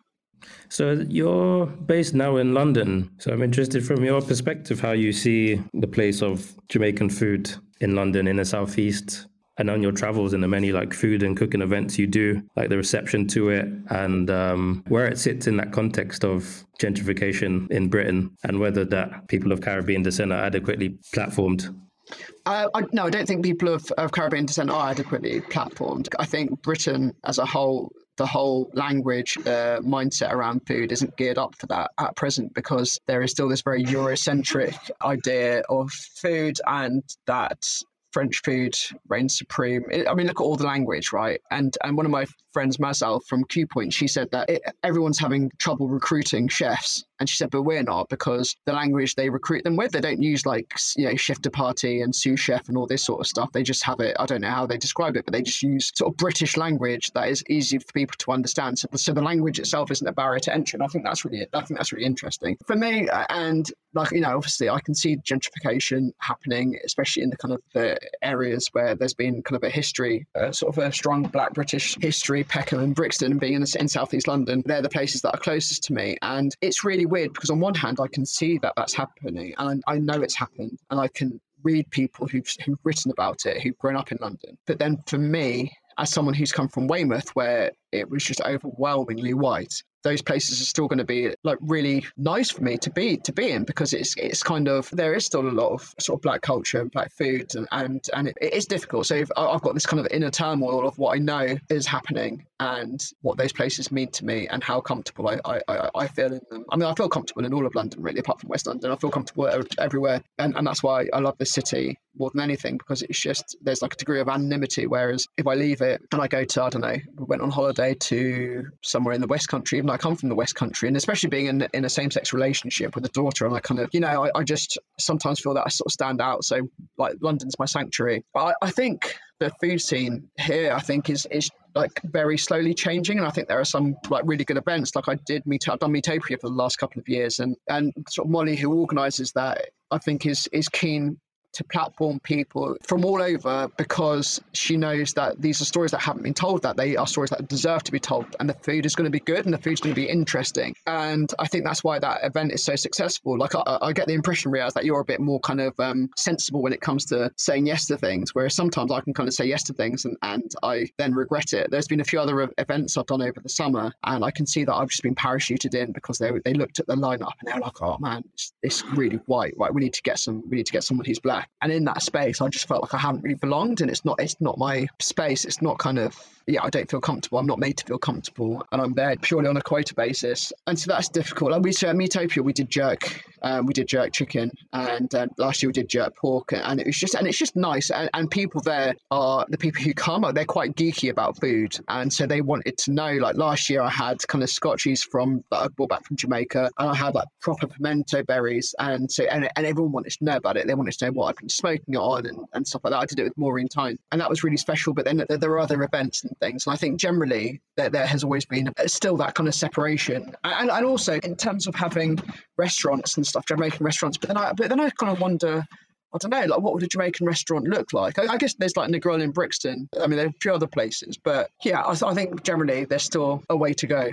So you're based now in London. So I'm interested from your perspective how you see the place of Jamaican food in London in the southeast and on your travels and the many like food and cooking events you do, like the reception to it and um, where it sits in that context of gentrification in Britain and whether that people of Caribbean descent are adequately platformed. Uh, I, no, I don't think people of, of Caribbean descent are adequately platformed. I think Britain as a whole the whole language uh, mindset around food isn't geared up for that at present because there is still this very Eurocentric idea of food and that French food reigns supreme. I mean, look at all the language, right? And and one of my friends Mazal from Q Point, she said that it, everyone's having trouble recruiting chefs. And she said, but we're not because the language they recruit them with, they don't use like, you know, chef de partie and sous chef and all this sort of stuff. They just have it, I don't know how they describe it, but they just use sort of British language that is easy for people to understand. So, so the language itself isn't a barrier to entry. And I think that's really, I think that's really interesting. For me, and like you know obviously i can see gentrification happening especially in the kind of the areas where there's been kind of a history uh, sort of a strong black british history peckham and brixton and being in, the, in southeast london they're the places that are closest to me. And it's really weird because on one hand i can see that that's happening and i, know it's happened and i can read people who've, who've written about it who've grown up in london. But then for me as someone who's come from Weymouth, where it was just overwhelmingly white, those places are still going to be like really nice for me to be to be in because it's it's kind of there is still a lot of sort of black culture and black foods and and, and it, it is difficult. So I've got this kind of inner turmoil of what I know is happening and what those places mean to me and how comfortable I, I, I feel in them. I mean I feel comfortable in all of London really apart from West London. I feel comfortable everywhere. And, and that's why I love this city more than anything because it's just there's like a degree of anonymity whereas if I leave it and I go to I don't know went on holiday to somewhere in the West Country I come from the West Country, and especially being in, in a same sex relationship with a daughter, and I kind of, you know, I, I, just sometimes feel that I sort of stand out. So, like, London's my sanctuary. I, I think the food scene here, I think, is is like very slowly changing, and I think there are some like really good events. Like I did meet, I've done Meatopia for the last couple of years, and and sort of Molly, who organises that, I think is is keen to platform people from all over because she knows that these are stories that haven't been told, that they are stories that deserve to be told, and the food is going to be good and the food's going to be interesting. And I think that's why that event is so successful. Like, I, I get the impression, Riaz, that you're a bit more kind of um, sensible when it comes to saying yes to things, whereas sometimes I can kind of say yes to things and, and I then regret it. There's been a few other events I've done over the summer, and I can see that I've just been parachuted in because they, they looked at the lineup and they're like, oh man, it's, it's really white, right? We need to get some, we need to get someone who's black and in that space, I just felt like I haven't really belonged, and it's not it's not my space. It's not kind of yeah, I don't feel comfortable. I'm not made to feel comfortable, and I'm there purely on a quota basis, and so that's difficult. And we so at Meatopia we did jerk, um, we did jerk chicken, and uh, last year we did jerk pork, and it was just and it's just nice. And, and people there are the people who come, they're quite geeky about food, and so they wanted to know. Like last year, I had kind of scotchies from that I brought back from Jamaica, and I had like proper pimento berries, and so and, and everyone wanted to know about it. They wanted to know what I've been smoking it on and, and stuff like that. I did it with Maureen Tyne, and that was really special. But then there are other events and things, and I think generally there, there has always been still that kind of separation, and, and also in terms of having restaurants and stuff, Jamaican restaurants. But then I but then I kind of wonder. I don't know, like what would a Jamaican restaurant look like? I, I guess there's like Negril in Brixton. I mean, there are a few other places, but yeah, I, I think generally there's still a way to go.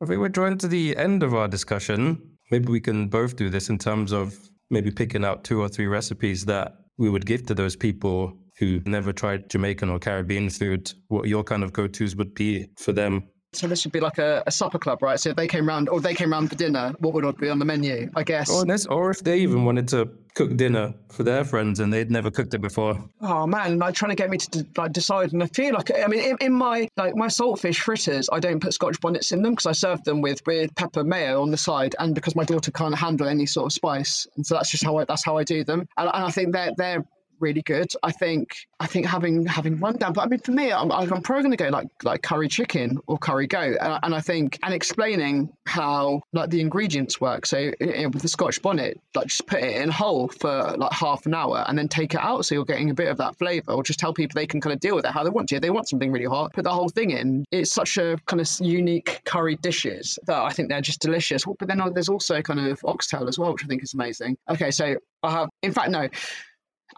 I think we're drawing to the end of our discussion. Maybe we can both do this in terms of maybe picking out two or three recipes that we would give to those people who never tried Jamaican or Caribbean food, what your kind of go tos would be for them. So this would be like a, a, supper club, right? So if they came round, or they came round for dinner, what would all be on the menu? I guess. Or, or if they even wanted to cook dinner for their friends and they'd never cooked it before. Oh man, like trying to get me to like decide, and I feel like I mean, in, in my like my saltfish fritters, I don't put Scotch bonnets in them because I serve them with with pepper mayo on the side, and because my daughter can't handle any sort of spice, and so that's just how I that's how I do them, and, and I think they're they're really good. I think I think having having rundown, but I mean for me, I'm, I'm probably going to go like like curry chicken or curry goat, and, and, I think and explaining how like the ingredients work. So you know, with the Scotch bonnet, like just put it in whole for like half an hour and then take it out, so you're getting a bit of that flavour. Or just tell people they can kind of deal with it how they want to. If they want something really hot, put the whole thing in. It's such a kind of unique curry dishes that I think they're just delicious. But then uh, there's also kind of oxtail as well, which I think is amazing. Okay, so I have, in fact, no,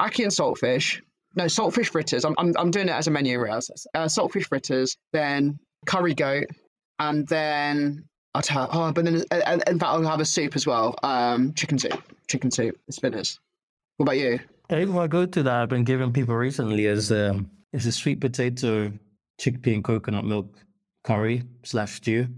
Ackee and saltfish. No, saltfish fritters. I'm, I'm, I'm doing it as a menu, Riaz. Uh, saltfish fritters, then curry goat, and then I'd have, oh, but then uh, in fact, I'll have a soup as well. Um, chicken soup, chicken soup, spinners. What about you? I think my go-to that I've been giving people recently is um, is a sweet potato, chickpea and coconut milk curry slash stew,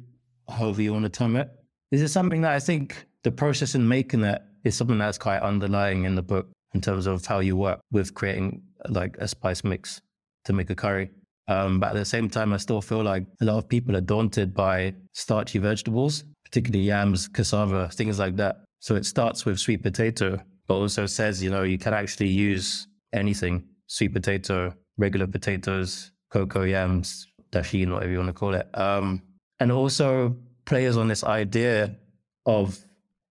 however you want to term it. Is it. This is something that I think the process in making it is something that's quite underlying in the book in terms of how you work with creating like a spice mix to make a curry. Um, but at the same time, I still feel like a lot of people are daunted by starchy vegetables, particularly yams, cassava, things like that. So it starts with sweet potato, but also says, you know, you can actually use anything sweet potato, regular potatoes, cocoa yams, Dasheen, whatever you want to call it. Um, and also players on this idea of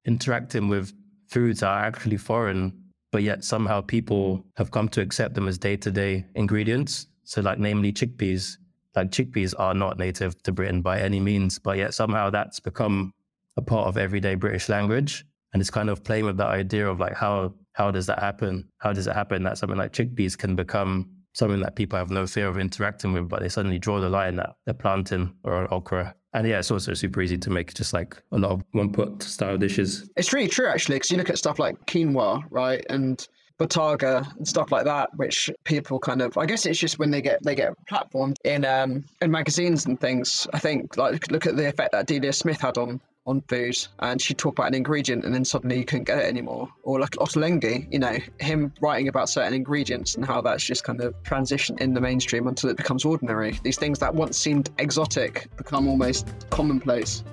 interacting with foods that are actually foreign, but yet somehow people have come to accept them as day to day ingredients. So, like, namely chickpeas. Like, chickpeas are not native to Britain by any means, but yet somehow that's become a part of everyday British language. And it's kind of playing with that idea of like, how, how does that happen? How does it happen that something like chickpeas can become something that people have no fear of interacting with, but they suddenly draw the line at a plantain or an okra. And yeah, it's also super easy to make just like a lot of one pot style dishes. It's really true, actually, because you look at stuff like quinoa, right? And Bottarga and stuff like that, which people kind of I guess it's just when they get they get platformed in um in magazines and things. I think like look at the effect that Delia Smith had on on food and she'd talk about an ingredient and then suddenly you couldn't get it anymore. Or like Ottolenghi, you know, him writing about certain ingredients and how that's just kind of transitioned in the mainstream until it becomes ordinary. These things that once seemed exotic become almost commonplace.